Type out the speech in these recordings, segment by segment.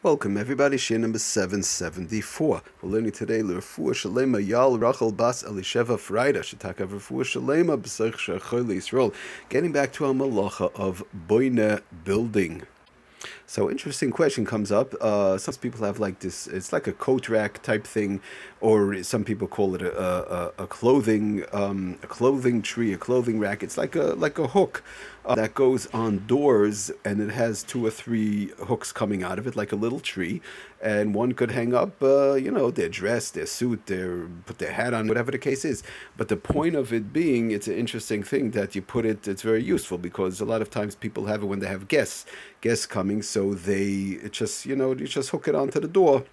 Welcome everybody, Shir number 774. We're learning today L'Rafua Shalema Yal Rachel Bas Elisheva Freida Shetaka Rafua Shalema B'Seich Shechol Yisrael. Getting back to our malacha of Boine building. So interesting question comes up. Uh, some people have like this. It's like a coat rack type thing, or some people call it a, a, a clothing um, a clothing tree, a clothing rack. It's like a like a hook uh, that goes on doors, and it has two or three hooks coming out of it, like a little tree. And one could hang up, uh, you know, their dress, their suit, their put their hat on, whatever the case is. But the point of it being, it's an interesting thing that you put it. It's very useful because a lot of times people have it when they have guests, guests coming, so they it just you know you just hook it onto the door.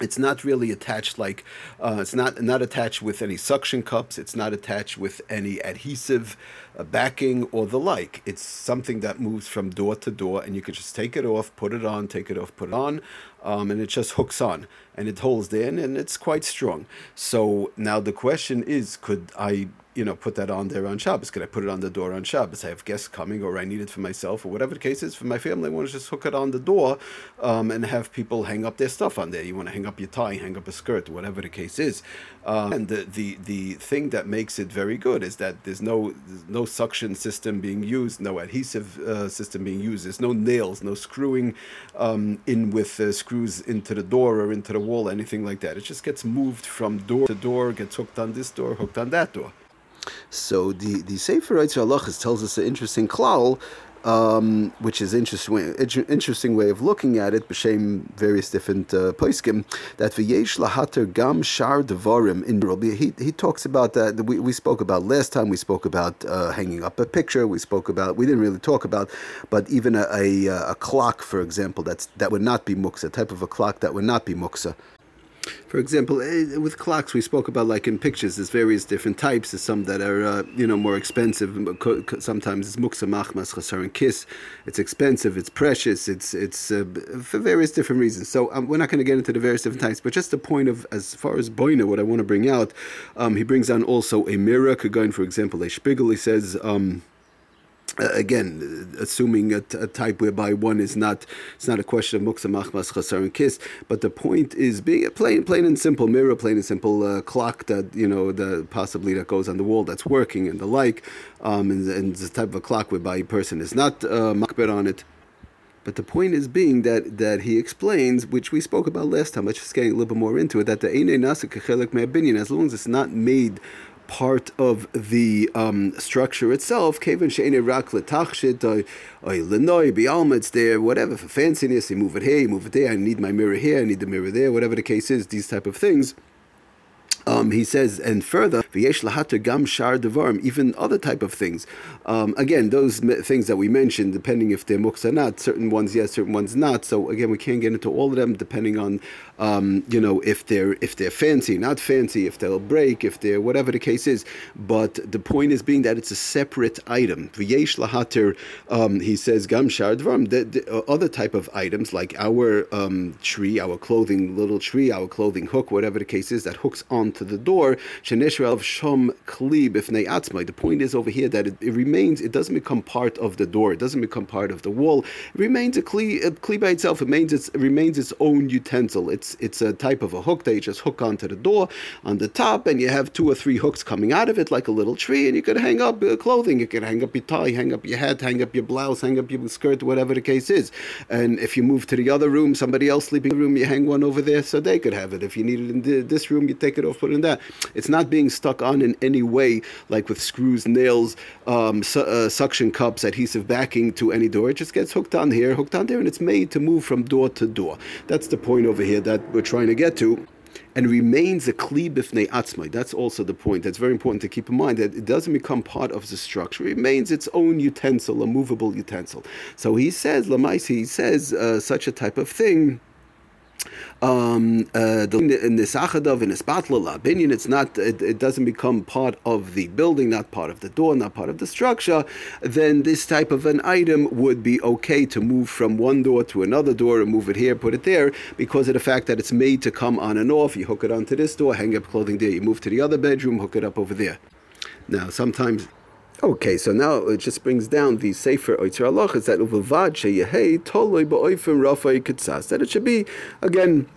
It's not really attached like uh, it's not not attached with any suction cups. It's not attached with any adhesive uh, backing or the like. It's something that moves from door to door and you can just take it off put it on take it off put it on um, and it just hooks on and it holds in and it's quite strong. So now the question is could i you know, put that on there on Shabbos? Could I put it on the door on Shabbos? I have guests coming, or I need it for myself, or whatever the case is for my family. I want to just hook it on the door um, and have people hang up their stuff on there. You want to hang up your tie, hang up a skirt, whatever the case is. Um, and the, the the thing that makes it very good is that there's no there's no suction system being used, no adhesive uh, system being used. There's no nails, no screwing um, in with uh, screws into the door or into the wall, anything like that. It just gets moved from door to door, gets hooked on this door, hooked on that door. So the the Sefer Eitzer Halachas tells us an interesting klal, um, which is interesting interesting way of looking at it. B'shem various different uh, poiskim that v'yesh lahater gam shar devarim in He he talks about that. We, we spoke about last time. We spoke about uh, hanging up a picture. We spoke about we didn't really talk about, but even a, a, a clock, for example, that's that would not be muksa. Type of a clock that would not be muksa. For example, eh, with clocks, we spoke about like in pictures, there's various different types. There's some that are uh, you know more expensive. Sometimes it's muksa machmas chasar kiss. It's expensive. It's precious. It's it's uh, for various different reasons. So um, we're not going to get into the various different types. But just the point of as far as boina, what I want to bring out, um, he brings on also a mirror. In, for example, a spiegel. He says. Um, uh, again, assuming a, type whereby one is not, it's not a question of muksa machmas chasar and kiss, but the point is being a plain, plain and simple mirror, plain and simple uh, clock that you know, the possibly that goes on the wall that's working and the like, um, and, and the type of a clock whereby a person is not uh, on it. But the point is being that that he explains, which we spoke about last time, but just getting a little bit more into it, that the Eine Nasik as long as it's not made part of the um, structure itself. It's there, whatever for fanciness. You move it here, you move it there. I need my mirror here. I need the mirror there. Whatever the case is, these type of things. Um, he says, and further, v'yesh lahater gam even other type of things. Um, again, those things that we mentioned, depending if they're muks or not, certain ones yes, certain ones not. So again, we can't get into all of them, depending on, um, you know, if they're if they're fancy, not fancy, if they'll break, if they're whatever the case is. But the point is being that it's a separate item. V'yesh lahater, um, he says gam shar devarim. The, the, uh, other type of items like our um, tree, our clothing little tree, our clothing hook, whatever the case is, that hooks onto the door. Shom The point is over here that it, it, remains, it doesn't become part of the door, it doesn't become part of the wall. It remains a kli, a kli by itself. It remains its, it remains its own utensil. It's it's a type of a hook that you just hook onto the door on the top, and you have two or three hooks coming out of it like a little tree, and you could hang up uh, clothing. You could hang up your tie, hang up your hat, hang up your blouse, hang up your skirt, whatever the case is. And if you move to the other room, somebody else sleeping room, you hang one over there so they could have it. If you need it in this room, you take it off, put it in that. It's not being stuck on in any way, like with screws, nails, um, su- uh, suction cups, adhesive backing to any door. It just gets hooked on here, hooked on there, and it's made to move from door to door. That's the point over here that we're trying to get to and remains a kli bifnei atzmai. That's also the point. That's very important to keep in mind that it doesn't become part of the structure. It remains its own utensil, a movable utensil. So he says, Lamais, he says uh, such a type of thing um, uh, in this achadav in this battle opinion, it's not. It, it, doesn't become part of the building, not part of the door, not part of the structure. Then this type of an item would be okay to move from one door to another door and move it here, put it there, because of the fact that it's made to come on and off. You hook it onto this door, hang up clothing there. You move to the other bedroom, hook it up over there. Now sometimes Okay, so now it just brings down the Sefer Oitzer Allah that Uvad Sheyehei Toloi Ba'oifim Rafai Kitzas. That it should be, again,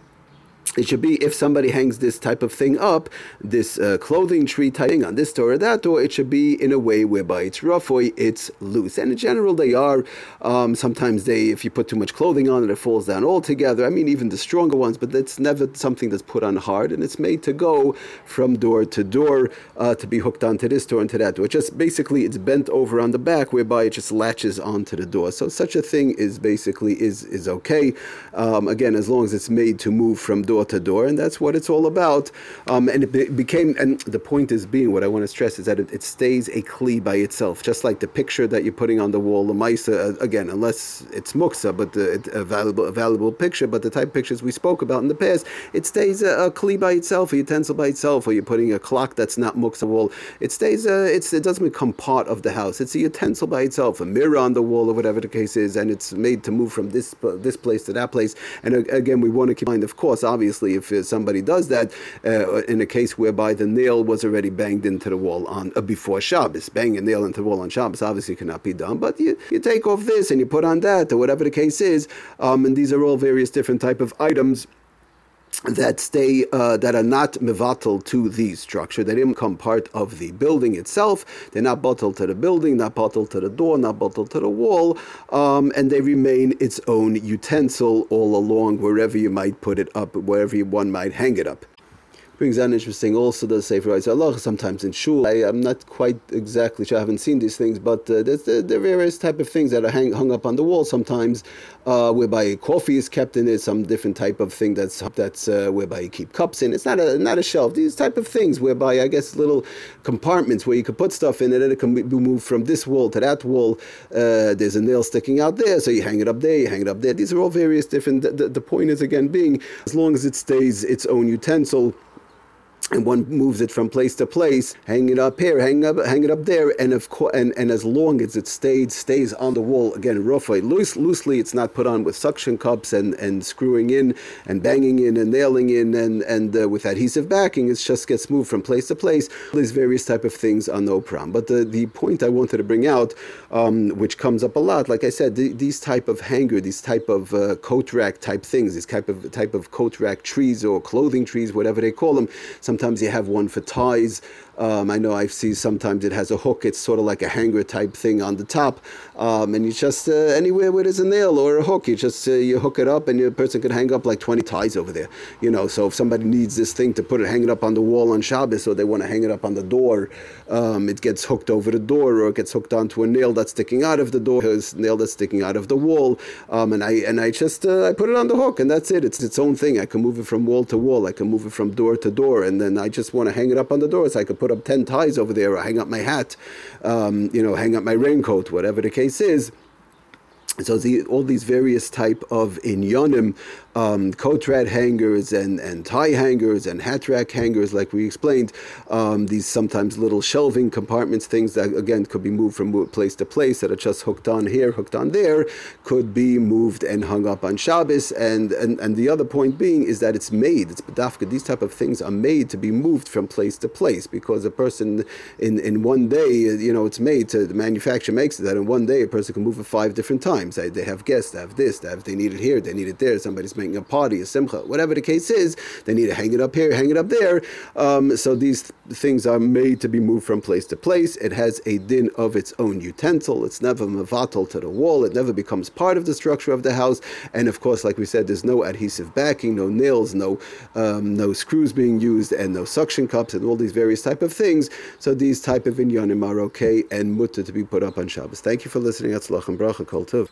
it should be if somebody hangs this type of thing up, this uh, clothing tree tying on this door or that door, it should be in a way whereby it's rough or it's loose. And in general, they are. Um, sometimes they, if you put too much clothing on it, it falls down altogether. I mean, even the stronger ones, but it's never something that's put on hard, and it's made to go from door to door uh, to be hooked onto this door and to that door. Just basically, it's bent over on the back, whereby it just latches onto the door. So such a thing is basically is is okay. Um, again, as long as it's made to move from door door to door, and that's what it's all about. Um, and it be- became, and the point is being, what I want to stress is that it, it, stays a kli by itself, just like the picture that you're putting on the wall, the maisa, uh, again, unless it's muksa, but the, a valuable, a valuable picture, but the type of pictures we spoke about in the past, it stays a, a kli by itself, a utensil by itself, or you're putting a clock that's not muksa wall, it stays, uh, it's, it doesn't become part of the house. It's a utensil by itself, a mirror on the wall, or whatever the case is, and it's made to move from this, this place to that place. And uh, again, we want to keep in mind, of course, obviously, obviously, if uh, somebody does that uh, in a case whereby the nail was already banged into the wall on uh, before Shabbos, bang a nail into the wall on Shabbos obviously cannot be done. But you, you take off this and you put on that, or whatever the case is, um, and these are all various different type of items that stay uh, that are not mevatel to the structure. They didn't become part of the building itself. They're not bottled to the building, not bottled to the door, not bottled to the wall, um, and they remain its own utensil all along wherever you might put it up, wherever one might hang it up brings down interesting also the Sefer Rights Allah sometimes in shul. I, am not quite exactly sure, I haven't seen these things, but uh, there's the, the, various type of things that are hang, hung up on the wall sometimes, uh, whereby coffee is kept in it, some different type of thing that's that's uh, whereby you keep cups in. It's not a not a shelf. These type of things whereby I guess little compartments where you could put stuff in it and it can be moved from this wall to that wall. Uh, there's a nail sticking out there, so you hang it up there, you hang it up there. These are all various different. The, the, the point is again being as long as it stays its own utensil and one moves it from place to place, hang it up here, hang up, hang it up there, and of course, and, and as long as it stays stays on the wall again, roughly, loose, loosely, it's not put on with suction cups and, and screwing in and banging in and nailing in and and uh, with adhesive backing. It just gets moved from place to place. These various type of things are no problem. But the, the point I wanted to bring out, um, which comes up a lot, like I said, the, these type of hanger, these type of uh, coat rack type things, these type of type of coat rack trees or clothing trees, whatever they call them. Some Sometimes you have one for ties. Um, I know I see sometimes it has a hook. It's sort of like a hanger type thing on the top, um, and you just uh, anywhere where there's a nail or a hook, you just uh, you hook it up, and your person can hang up like 20 ties over there. You know, so if somebody needs this thing to put it, hang it up on the wall on Shabbos, or they want to hang it up on the door, um, it gets hooked over the door, or it gets hooked onto a nail that's sticking out of the door, a nail that's sticking out of the wall, um, and I and I just uh, I put it on the hook, and that's it. It's its own thing. I can move it from wall to wall. I can move it from door to door, and then I just want to hang it up on the door, so I could put up 10 ties over there or hang up my hat, um, you know, hang up my raincoat, whatever the case is. So the, all these various type of inyanim um, coat rack hangers and, and tie hangers and hat rack hangers, like we explained. Um, these sometimes little shelving compartments, things that again could be moved from place to place that are just hooked on here, hooked on there, could be moved and hung up on Shabbos. And, and, and the other point being is that it's made, it's bedafka, these type of things are made to be moved from place to place because a person in, in one day, you know, it's made to, the manufacturer makes it that in one day a person can move it five different times. They, they have guests, they have this, they, have, they need it here, they need it there, somebody's a party, a simcha, whatever the case is, they need to hang it up here, hang it up there. Um, so these th- things are made to be moved from place to place. It has a din of its own utensil. It's never mavatal to the wall. It never becomes part of the structure of the house. And of course, like we said, there's no adhesive backing, no nails, no um, no screws being used, and no suction cups, and all these various type of things. So these type of inyanim are okay and mutter to be put up on Shabbos. Thank you for listening. Atzlach bracha kol tov.